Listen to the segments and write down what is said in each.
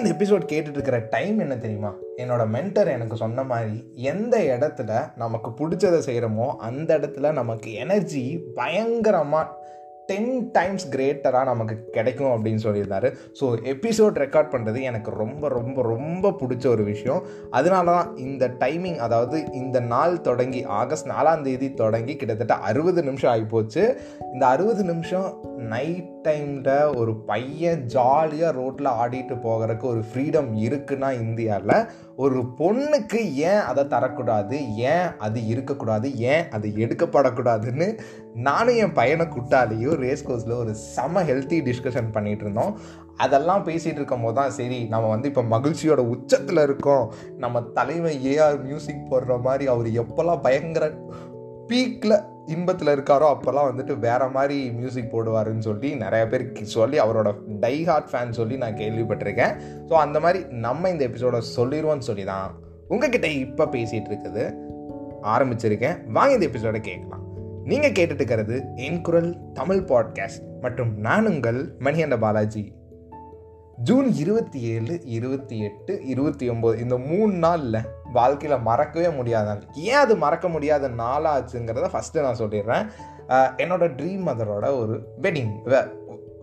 இந்த எபிசோட் கேட்டுட்டு இருக்கிற டைம் என்ன தெரியுமா? என்னோட மென்டர் எனக்கு சொன்ன மாதிரி எந்த இடத்துல நமக்கு பிடிச்சதை செய்கிறோமோ அந்த இடத்துல நமக்கு எனர்ஜி பயங்கரமாக டென் டைம்ஸ் கிரேட்டராக நமக்கு கிடைக்கும் அப்படின்னு சொல்லியிருந்தாரு. ஸோ எபிசோட் ரெக்கார்ட் பண்ணுறது எனக்கு ரொம்ப ரொம்ப ரொம்ப பிடிச்ச ஒரு விஷயம். அதனால தான் இந்த டைமிங் அதாவது இந்த நாள் தொடங்கி ஆகஸ்ட் நாலாம் தேதி தொடங்கி கிட்டத்தட்ட அறுபது நிமிஷம் ஆகிப்போச்சு. இந்த அறுபது நிமிஷம் நைட் டைமில் ஒரு பையன் ஜாலியாக ரோட்டில் ஆடிட்டு போகிறதுக்கு ஒரு ஃப்ரீடம் இருக்குன்னா இந்தியாவில் ஒரு பொண்ணுக்கு ஏன் அதை தரக்கூடாது? ஏன் அது இருக்கக்கூடாது? ஏன் அது எடுக்கப்படக்கூடாதுன்னு நானும் என் பையனை குட்டாலேயும் ரேஸ் கோர்ஸில் ஒரு செம ஹெல்த்தி டிஸ்கஷன் பண்ணிகிட்டு இருந்தோம். அதெல்லாம் பேசிகிட்டு இருக்கும் போது தான் சரி நம்ம வந்து இப்போ மகிழ்ச்சியோட உச்சத்தில் இருக்கோம். நம்ம தலைமை ஏஆர் மியூசிக் போடுற மாதிரி அவர் எப்போல்லாம் பயங்கர பீக்கில் இன்பத்தில் இருக்காரோ அப்போல்லாம் வந்துட்டு வேற மாதிரி மியூசிக் போடுவாருன்னு சொல்லி நிறைய பேர் சொல்லி அவரோட டை ஹார்ட் ஃபேன் சொல்லி நான் கேள்விப்பட்டிருக்கேன். ஸோ அந்த மாதிரி நம்ம இந்த எபிசோட சொல்லிடுவோன்னு சொல்லி தான் உங்ககிட்ட இப்போ பேசிகிட்டு இருக்குது. ஆரம்பிச்சிருக்கேன். வாங்க இந்த எபிசோட கேட்கலாம். நீங்கள் கேட்டுட்டு இருக்கிறது என் குரல் தமிழ் பாட்காஸ்ட் மற்றும் நான் உங்கள் மணிகண்ட பாலாஜி. ஜூன் இருபத்தி ஏழு இருபத்தி எட்டு இருபத்தி ஒம்பது இந்த மூணு நாளில் வாழ்க்கையில் மறக்கவே முடியாத ஏன் அது மறக்க முடியாத நாளாச்சுங்கிறத ஃபஸ்ட்டு நான் சொல்லிடுறேன். என்னோடய ட்ரீம் மதரோட ஒரு வெட்டிங்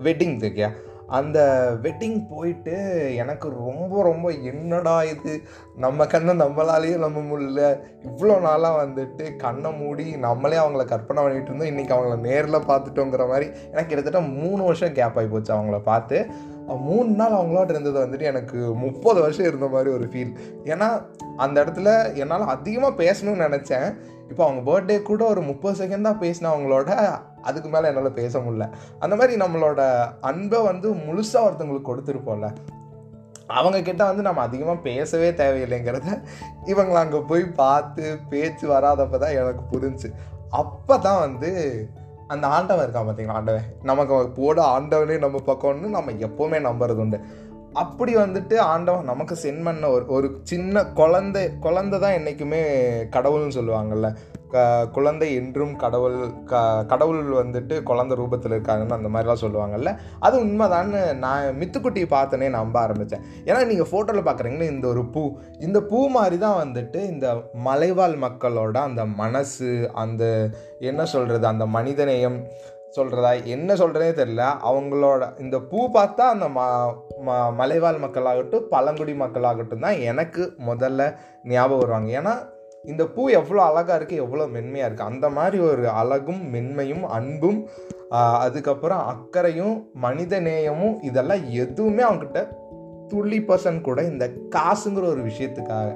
வெட்டிங் இருக்கியா அந்த வெட்டிங் போயிட்டு எனக்கு ரொம்ப ரொம்ப என்னடா இது? நம்ம கண்ணை நம்மளாலேயே நம்ப முடியல. இவ்வளோ நாளாக வந்துட்டு கண்ணை மூடி நம்மளே அவங்கள கற்பனை பண்ணிகிட்டு இருந்தோம். இன்றைக்கி அவங்கள நேரில் பார்த்துட்டோங்கிற மாதிரி எனக்கு கிட்டத்தட்ட மூணு வருஷம் கேப் ஆகி போச்சு அவங்கள பார்த்து. மூணு நாள் அவங்களோட இருந்தது வந்துட்டு எனக்கு முப்பது வருஷம் இருந்த மாதிரி ஒரு ஃபீல் ஏன்னா அந்த இடத்துல என்னால் அதிகமாக பேசணும்னு நினச்சேன். இப்போ அவங்க பர்த்டே கூட ஒரு முப்பது செகண்ட் தான் பேசினேன் அவங்களோட அதுக்கு மேலே என்னால் பேச முடியல. அந்த மாதிரி நம்மளோட அன்பை வந்து முழுசாக ஒருத்தவங்களுக்கு கொடுத்துருப்போம்ல. அவங்க கிட்ட வந்து நம்ம அதிகமாக பேசவே தேவையில்லைங்கிறத இவங்களை அங்கே போய் பார்த்து பேச்சு வராதப்போ தான் எனக்கு புரிஞ்சு அப்போ தான் வந்து அந்த ஆண்டவன் இருக்கான் பார்த்தீங்களா ஆண்டவன்? நமக்கு போட ஆண்டவனே நம்ம பக்கம்னு நம்ம எப்போவுமே நம்புறது உண்டு அப்படி வந்துட்டு ஆண்டவன் நமக்கு சென்ட் பண்ண ஒரு ஒரு சின்ன குழந்தை குழந்தை தான் என்றைக்குமே கடவுள்னு சொல்லுவாங்கள்ல க குழந்தை என்றும் கடவுள் க கடவுள் வந்துட்டு குழந்தை ரூபத்தில் இருக்காங்கன்னு அந்த மாதிரிலாம் சொல்லுவாங்கல்ல. அது உண்மைதான்னு நான் மித்துக்குட்டியை பார்த்தனே நம்ப ஆரம்பித்தேன் ஏன்னா நீங்கள் ஃபோட்டோவில் பார்க்குறீங்கன்னா இந்த ஒரு பூ. இந்த பூ மாதிரி தான் வந்துட்டு இந்த மலைவாழ் மக்களோட அந்த மனசு அந்த என்ன சொல்கிறது அந்த மனிதநேயம் சொல்கிறதா என்ன சொல்கிறதே தெரில அவங்களோட இந்த பூ பார்த்தா அந்த ம ம மலைவாழ் மக்களாகட்டும் பழங்குடி மக்களாகட்டும் தான் எனக்கு முதல்ல ஞாபகம் வருவாங்க. ஏன்னா இந்த பூ எவ்வளோ அழகாக இருக்குது எவ்வளோ மென்மையாக இருக்குது அந்த மாதிரி ஒரு அழகும் மென்மையும் அன்பும் அதுக்கப்புறம் அக்கறையும் மனித நேயமும் இதெல்லாம் எதுவுமே அவங்ககிட்ட துள்ளி பர்சன்ட் கூட இந்த காசுங்கிற ஒரு விஷயத்துக்காக.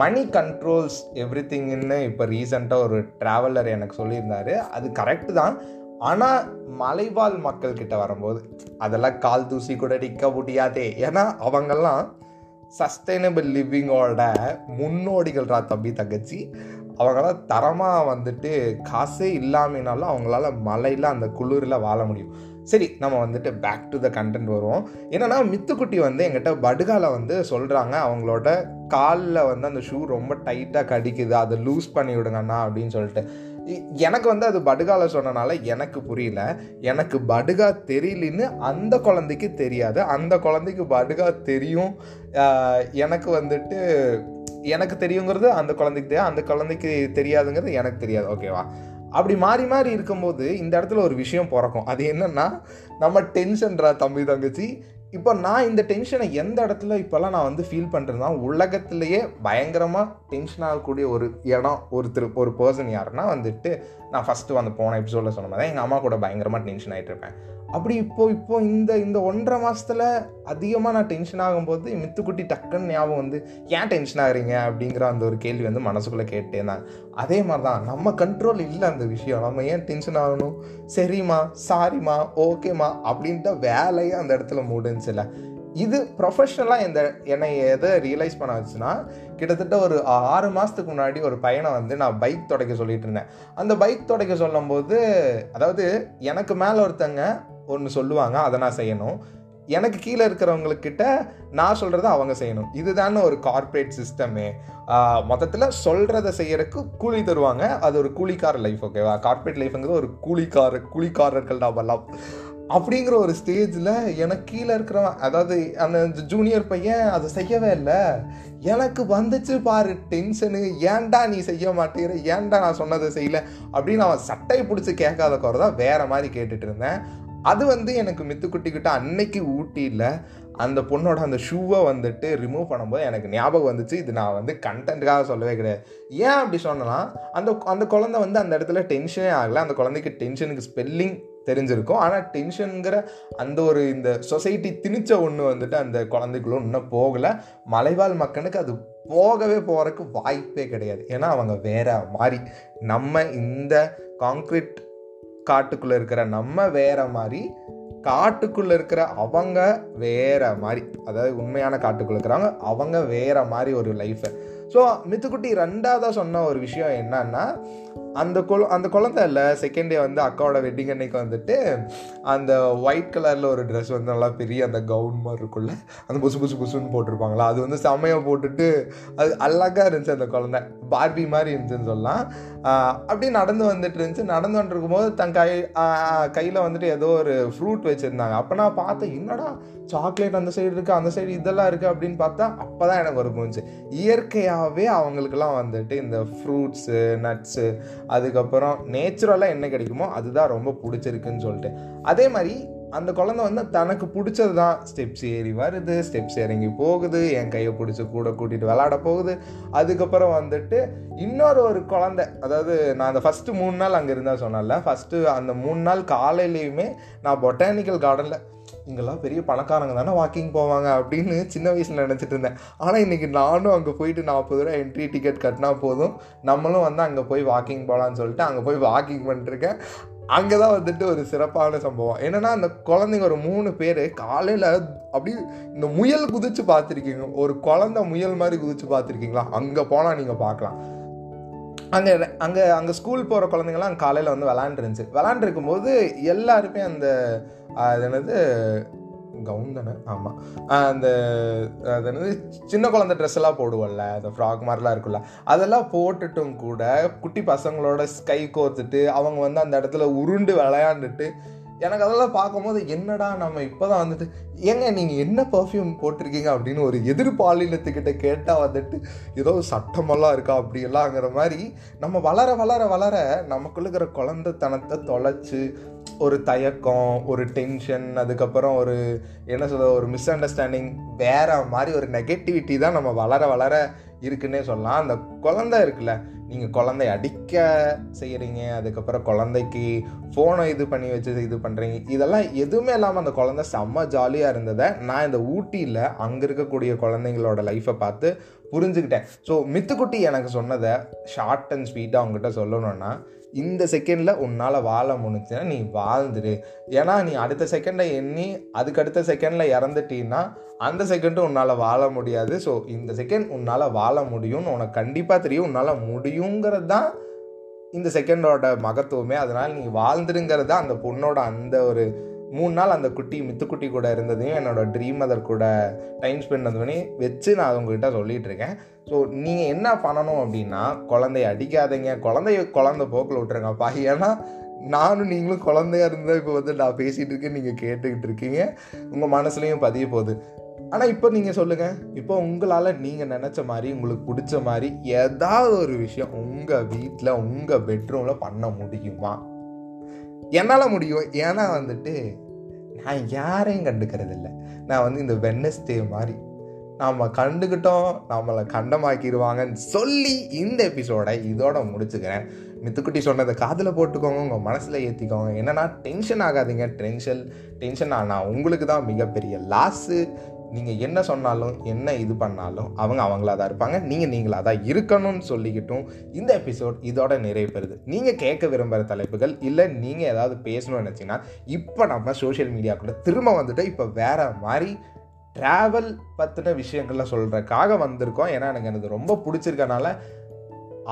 மணி கண்ட்ரோல்ஸ் எவ்ரி திங்னு இப்போ ரீசெண்டாக ஒரு ட்ராவலர் எனக்கு சொல்லியிருந்தார். அது கரெக்டு தான். ஆனால் மலைவாழ் மக்கள் கிட்ட வரும்போது அதெல்லாம் கால் தூசி கூட நிற்க முடியாதே. ஏன்னா அவங்கெல்லாம் சஸ்டைனபிள் லிவிங்கோட முன்னோடிகள்ரா தம்பி தங்கச்சி. அவங்களாம் தரமாக வந்துட்டு காசே இல்லாமனாலும் அவங்களால மலையில் அந்த குளிரில் வாழ முடியும். சரி நம்ம வந்துட்டு பேக் டு த கண்டென்ட் வருவோம். என்னென்னா மித்துக்குட்டி வந்து எங்கிட்ட படுகால வந்து சொல்கிறாங்க அவங்களோட காலில் வந்து அந்த ஷூ ரொம்ப டைட்டாக கடிக்குது. அதை லூஸ் பண்ணி விடுங்கண்ணா அப்படின்னு சொல்லிட்டு. எனக்கு வந்து அது படுகால சொன்னனால எனக்கு புரியல. எனக்கு படுகா தெரியலன்னு அந்த குழந்தைக்கு தெரியாது. அந்த குழந்தைக்கு படுகா தெரியும். எனக்கு வந்துட்டு எனக்கு தெரியுங்கிறது அந்த குழந்தைக்கு தெரியும் அந்த குழந்தைக்கு தெரியாதுங்கிறது எனக்கு தெரியாது. ஓகேவா அப்படி மாறி மாறி இருக்கும்போது இந்த இடத்துல ஒரு விஷயம் பிறக்கும். அது என்னென்னா நம்ம டென்ஷன்ரா தம்பி தங்கச்சி. இப்போ நான் இந்த டென்ஷனை எந்த இடத்துல இப்போல்லாம் நான் வந்து ஃபீல் பண்ணுறேன்னா உலகத்திலேயே பயங்கரமாக டென்ஷன் ஆகக்கூடிய ஒரு இடம் ஒருத்தர் ஒரு பர்சன் யாருன்னா வந்துட்டு நான் ஃபஸ்ட்டு வந்து போன எபிசோடில் சொன்ன மாதிரி எங்கள் அம்மா கூட பயங்கரமாக டென்ஷன் ஆகிட்டு இருப்பேன். அப்படி இப்போ இப்போ இந்த இந்த ஒன்றரை மாதத்தில் அதிகமாக நான் டென்ஷன் ஆகும்போது மித்துக்குட்டி டக்குன்னு ஞாபகம் வந்து ஏன் டென்ஷன் ஆகுறீங்க? அப்படிங்கிற அந்த ஒரு கேள்வி வந்து மனசுக்குள்ளே கேட்டே நான் அதே மாதிரி தான் நம்ம கண்ட்ரோல் இல்லை அந்த விஷயம். நம்ம ஏன் டென்ஷன் ஆகணும்? சரிம்மா சாரிம்மா ஓகேம்மா அப்படின்ட்டு வேலையே அந்த இடத்துல முடிஞ்சில்ல இது ப்ரொஃபஷ்னலாக இந்த என்னை எதை ரியலைஸ் பண்ண வச்சுன்னா கிட்டத்தட்ட ஒரு ஆறு மாதத்துக்கு முன்னாடி ஒரு பையனை வந்து நான் பைக் துடைக்க சொல்லிட்டு இருந்தேன். அந்த பைக் துடைக்க சொல்லும்போது அதாவது எனக்கு மேலே ஒருத்தங்க ஒன்று சொல்லுவாங்க அதை நான் செய்யணும். எனக்கு கீழே இருக்கிறவங்கக்கிட்ட நான் சொல்கிறத அவங்க செய்யணும். இதுதானே ஒரு கார்ப்பரேட் சிஸ்டமே மொத்தத்தில் சொல்கிறத செய்யறதுக்கு கூலி தருவாங்க. அது ஒரு கூலிக்கார லைஃப் ஓகேவா கார்ப்பரேட் லைஃப்ங்கிறது ஒரு கூலிக்கார கூலிக்காரர்கள் நாமெல்லாம் அப்படிங்கிற ஒரு ஸ்டேஜில் எனக்கு கீழே இருக்கிறவன் அதாவது அந்த ஜூனியர் பையன் அதை செய்யவே இல்லை. எனக்கு வந்துச்சு பாரு டென்ஷனு ஏன்டா நீ செய்ய மாட்டேங்கிற ஏன்டா நான் சொன்னதை செய்யல? அப்படின்னு அவன் சட்டையை பிடிச்சி கேட்காத குறை தான் வேறு மாதிரி கேட்டுட்டு இருந்தேன். அது வந்து எனக்கு மித்துக்குட்டிக்கிட்ட அன்னைக்கு ஊட்டியில் அந்த பொண்ணோட அந்த ஷூவை வந்துட்டு ரிமூவ் பண்ணும்போது எனக்கு ஞாபகம் வந்துச்சு. இது நான் வந்து கண்டென்ட்டுக்காக சொல்லவே கிடையாது. ஏன் அப்படி சொன்னலாம் அந்த அந்த குழந்தை வந்து அந்த இடத்துல டென்ஷனே ஆகலை. அந்த குழந்தைக்கு டென்ஷனுக்கு ஸ்பெல்லிங் தெரிஞ்சிருக்கும். ஆனால் டென்ஷனுங்கிற அந்த ஒரு இந்த சொசைட்டி திணிச்ச ஒன்று வந்துட்டு அந்த குழந்தைக்குள்ள இன்னும் போகலை. மலைவாழ் மக்களுக்கு அது போகவே போகிறதுக்கு வாய்ப்பே கிடையாது. ஏன்னா அவங்க வேற மாதிரி நம்ம இந்த காங்க்ரீட் காட்டுக்குள்ளே இருக்கிற நம்ம வேற மாதிரி காட்டுக்குள்ளே இருக்கிற அவங்க வேற மாதிரி அதாவது உண்மையான காட்டுக்குள்ளே இருக்கிறவங்க அவங்க வேற மாதிரி ஒரு லைஃப்பை ஸோ மித்துக்குட்டி ரெண்டாவதாக சொன்ன ஒரு விஷயம் என்னன்னா அந்த குழ அந்த குழந்தை இல்லை செகண்ட் டே வந்து அக்காவோட வெட்டிங் அன்னைக்கு வந்துட்டு அந்த ஒயிட் கலரில் ஒரு ட்ரெஸ் வந்து நல்லா பெரிய அந்த கவுன் மாதிரி இருக்குல்ல அந்த புசு புசு புசுன்னு போட்டிருப்பாங்களா? அது வந்து செம்மையாக போட்டுட்டு அது அழகாக இருந்துச்சு அந்த குழந்தை. பார்பி மாதிரி இருந்துச்சுன்னு சொல்லலாம். அப்படி நடந்து வந்துட்டு இருந்துச்சு. நடந்து வந்துருக்கும் போது தன் கை கையில் வந்துட்டு ஏதோ ஒரு ஃப்ரூட் வச்சுருந்தாங்க. அப்போ நான் பார்த்தேன் என்னடா சாக்லேட் அந்த சைடு இருக்குது அந்த சைடு இதெல்லாம் இருக்குது அப்படின்னு பார்த்தா அப்போ தான் எனக்கு ஒரு புரிஞ்சு இயற்கையாகவே அவங்களுக்குலாம் வந்துட்டு இந்த ஃப்ரூட்ஸு நட்ஸு அதுக்கப்புறம் நேச்சுரலாக என்ன கிடைக்குமோ அதுதான் ரொம்ப பிடிச்சிருக்குன்னு சொல்லிட்டு. அதே மாதிரி அந்த குழந்தை வந்து தனக்கு பிடிச்சது தான் ஸ்டெப்ஸ் ஏறி வருது ஸ்டெப்ஸ் இறங்கி போகுது என் கையை பிடிச்சி கூட கூட்டிகிட்டு விளாட போகுது. அதுக்கப்புறம் வந்துட்டு இன்னொரு ஒரு குழந்தை அதாவது நான் அந்த ஃபஸ்ட்டு மூணு நாள் அங்கே இருந்தால் சொன்னல ஃபஸ்ட்டு அந்த மூணு நாள் காலையிலையுமே நான் பொட்டானிக்கல் கார்டனில் இங்கெல்லாம் பெரிய பணக்காரங்க தானே வாக்கிங் போவாங்க அப்படின்னு சின்ன வயசில் நினச்சிட்டு இருந்தேன். ஆனால் இன்றைக்கி நானும் அங்கே போயிட்டு நாற்பது ரூபா என்ட்ரி டிக்கெட் கட்டினா போதும். நம்மளும் வந்து அங்கே போய் வாக்கிங் போகலான்னு சொல்லிட்டு அங்கே போய் வாக்கிங் பண்ணிட்டுருக்கேன் அங்கே தான் வந்துட்டு ஒரு சிறப்பான சம்பவம். என்னென்னா அந்த குழந்தைங்க ஒரு மூணு பேர் காலையில் அப்படி இந்த முயல் குதிச்சு பார்த்துருக்கீங்க. ஒரு குழந்த முயல் மாதிரி குதிச்சு பார்த்துருக்கீங்களா? அங்கே போனால் நீங்கள் பார்க்கலாம். அங்கே அங்கே அங்கே ஸ்கூல் போகிற குழந்தைங்களாம் காலையில் வந்து விளாண்டுருந்துச்சு விளாண்டுருக்கும் போது எல்லாருமே அந்த அது என்னது கவுன் தானே ஆமாம் அந்த அது என்னது சின்ன குழந்தை ட்ரெஸ் எல்லாம் போடுவோம்ல அந்த ஃப்ராக் மாதிரிலாம் இருக்குல்ல அதெல்லாம் போட்டுட்டும் கூட குட்டி பசங்களோட ஸ்கை கோர்த்துட்டு அவங்க வந்து அந்த இடத்துல உருண்டு விளையாண்டுட்டு எனக்கு அதெல்லாம் பார்க்கும்போது என்னடா நம்ம இப்போ தான் வந்துட்டு ஏங்க நீங்கள் என்ன பர்ஃப்யூம் போட்டிருக்கீங்க அப்படின்னு ஒரு எதிர்பாலினத்துக்கிட்ட கேட்டால் வந்துட்டு ஏதோ சட்டமெல்லாம் இருக்கா அப்படியெல்லாங்கிற மாதிரி நம்ம வளர வளர வளர நமக்குள்ள இருக்கிற குழந்தைத்தனத்தை தொலைச்சி ஒரு தயக்கம் ஒரு டென்ஷன் அதுக்கப்புறம் ஒரு என்ன சொல்கிறது ஒரு மிஸ் அண்டர்ஸ்டாண்டிங் வேற மாதிரி ஒரு நெகட்டிவிட்டி தான் நம்ம வளர வளர இருக்குன்னே சொல்லலாம். அந்த குழந்தை இருக்குல்ல நீங்கள் குழந்தை அடிக்க செய்கிறீங்க அதுக்கப்புறம் குழந்தைக்கு ஃபோனை இது பண்ணி வச்சு இது பண்ணுறீங்க இதெல்லாம் எதுவுமே இல்லாமல் அந்த குழந்தை செம்ம ஜாலியாக இருந்ததை நான் இந்த ஊட்டியில் அங்கே இருக்கக்கூடிய குழந்தைங்களோட லைஃப்பை பார்த்து புரிஞ்சுக்கிட்டேன். ஸோ மித்துக்குட்டி எனக்கு சொன்னதை ஷார்ட் அண்ட் ஸ்வீட்டாக அவங்ககிட்ட சொல்லணும்னா இந்த செகண்டில் உன்னால் வாழ முடிஞ்சுன்னா நீ வாழ்ந்துரு. ஏன்னா நீ அடுத்த செகண்டை எண்ணி அதுக்கு அடுத்த செகண்டில் இறந்துட்டீன்னா அந்த செகண்டும் உன்னால் வாழ முடியாது. ஸோ இந்த செகண்ட் உன்னால் வாழ முடியும்னு உனக்கு கண்டிப்பாக தெரியும். உன்னால் முடியுங்கிறது தான் இந்த செகண்டோட மகத்துவமே. அதனால் நீ வாழ்ந்துருங்கிறது தான் அந்த பொண்ணோட அந்த ஒரு மூணு நாள் அந்த குட்டி மித்துக்குட்டி கூட இருந்ததையும் என்னோடய ட்ரீம் மதர் கூட டைம் ஸ்பெண்ட் பண்ணி வச்சு நான் உங்ககிட்ட சொல்லிகிட்ருக்கேன் ஸோ நீங்கள் என்ன பண்ணணும் அப்படின்னா குழந்தைய அடிக்காதீங்க. குழந்தைய குழந்தை போக்கில் விட்டுருங்கப்பா. ஏன்னா நானும் நீங்களும் குழந்தையா இருந்தால் இப்போ வந்து நான் பேசிகிட்டு இருக்கேன் நீங்கள் கேட்டுக்கிட்டு இருக்கீங்க. உங்கள் மனசுலையும் பதிய போகுது. ஆனால் இப்போ நீங்கள் சொல்லுங்கள் இப்போ உங்களால் நீங்கள் நினச்ச மாதிரி உங்களுக்கு பிடிச்ச மாதிரி ஏதாவது ஒரு விஷயம் உங்கள் வீட்டில் உங்கள் பெட்ரூமில் பண்ண முடியுமா? என்னால் முடியும். ஏன்னா வந்துட்டு நான் யாரையும் கண்டுக்கிறது இல்லை நான் வந்து இந்த வென்னஸ்டே மாதிரி நாம் கண்டுக்கிட்டோம் நம்மளை கண்டமாக்கிடுவாங்கன்னு சொல்லி இந்த எபிசோடை இதோட முடிச்சுக்கிறேன். மித்துக்குட்டி சொன்னதை காதில் போட்டுக்கோங்க உங்கள் மனசில் ஏற்றிக்கோங்க என்னென்னா டென்ஷன் ஆகாதீங்க. டென்ஷன் டென்ஷன் ஆனால் உங்களுக்கு தான் மிகப்பெரிய லாஸு நீங்கள் என்ன சொன்னாலும் என்ன இது பண்ணாலும் அவங்க அவங்களா தான் இருப்பாங்க. நீங்கள் நீங்களாக தான் இருக்கணும்னு சொல்லிக்கிட்டும் இந்த எபிசோட் இதோட நிறைவு பெறுது. நீங்கள் கேட்க விரும்புகிற தலைப்புகள் இல்லை நீங்கள் ஏதாவது பேசணும்னு நினச்சிங்கன்னா இப்போ நம்ம சோஷியல் மீடியா கூட திரும்ப வந்துட்டு இப்போ வேறு மாதிரி ட்ராவல் பற்றின விஷயங்கள்லாம் சொல்கிறக்காக வந்திருக்கோம். ஏன்னா எனக்கு எனக்கு ரொம்ப பிடிச்சிருக்கனால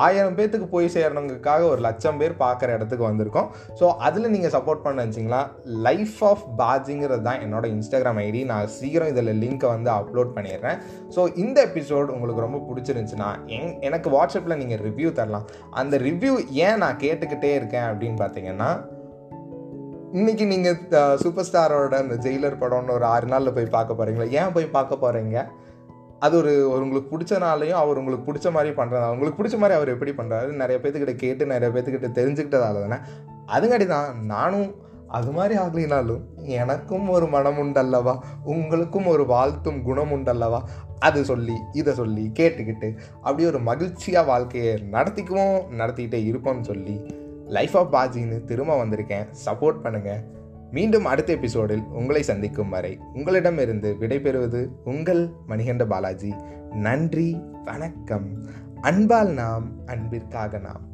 ஆயிரம் பேர்த்துக்கு போய் சேரணுங்கிறதுக்காக ஒரு லட்சம் பேர் பார்க்குற இடத்துக்கு வந்திருக்கோம். ஸோ அதில் நீங்கள் சப்போர்ட் பண்ண வச்சிங்களா லைஃப் ஆஃப் பாஜிங்கிறது தான் என்னோட இன்ஸ்டாகிராம் ஐடி நான் சீக்கிரம் இதில் லிங்க்கை வந்து அப்லோட் பண்ணிடுறேன். ஸோ இந்த எபிசோட் உங்களுக்கு ரொம்ப பிடிச்சிருந்துச்சுன்னா எங் எனக்கு வாட்ஸ்அப்பில் நீங்கள் ரிவ்யூ தரலாம். அந்த ரிவ்யூ ஏன் நான் கேட்டுக்கிட்டே இருக்கேன் அப்படின்னு பார்த்தீங்கன்னா இன்றைக்கி நீங்கள் சூப்பர் ஸ்டாரோட அந்த ஜெயிலர் படம்னு ஒரு ஆறு நாளில் போய் பார்க்க போகிறீங்களா ஏன் போய் பார்க்க போகிறீங்க அது ஒரு உங்களுக்கு பிடிச்சனாலையும் அவர் உங்களுக்கு பிடிச்ச மாதிரி பண்ணுறதா உங்களுக்கு பிடிச்ச மாதிரி அவர் எப்படி பண்ணுறாரு நிறைய பேர்த்துக்கிட்ட கேட்டு நிறைய பேர்த்துக்கிட்ட தெரிஞ்சுக்கிட்டதால தானே? அதுங்காட்டி தான் நானும் அது மாதிரி ஆகலினாலும் எனக்கும் ஒரு மனம் உண்டல்லவா உங்களுக்கும் ஒரு வாழ்த்தும் குணம் உண்டல்லவா அது சொல்லி இதை சொல்லி கேட்டுக்கிட்டு அப்படியே ஒரு மகிழ்ச்சியாக வாழ்க்கையை நடத்திக்குவோம் நடத்திக்கிட்டே இருப்போம்னு சொல்லி லைஃப் ஆஃப் பாஜின்னு திரும்ப வந்திருக்கேன். சப்போர்ட் பண்ணுங்கள் மீண்டும் அடுத்த எபிசோடில் உங்களை சந்திக்கும் வரை உங்களிடமிருந்து விடைபெறுவது உங்கள் மணிகண்ட பாலாஜி. நன்றி வணக்கம். அன்பால் நாம் அன்பிற்காக நாம்.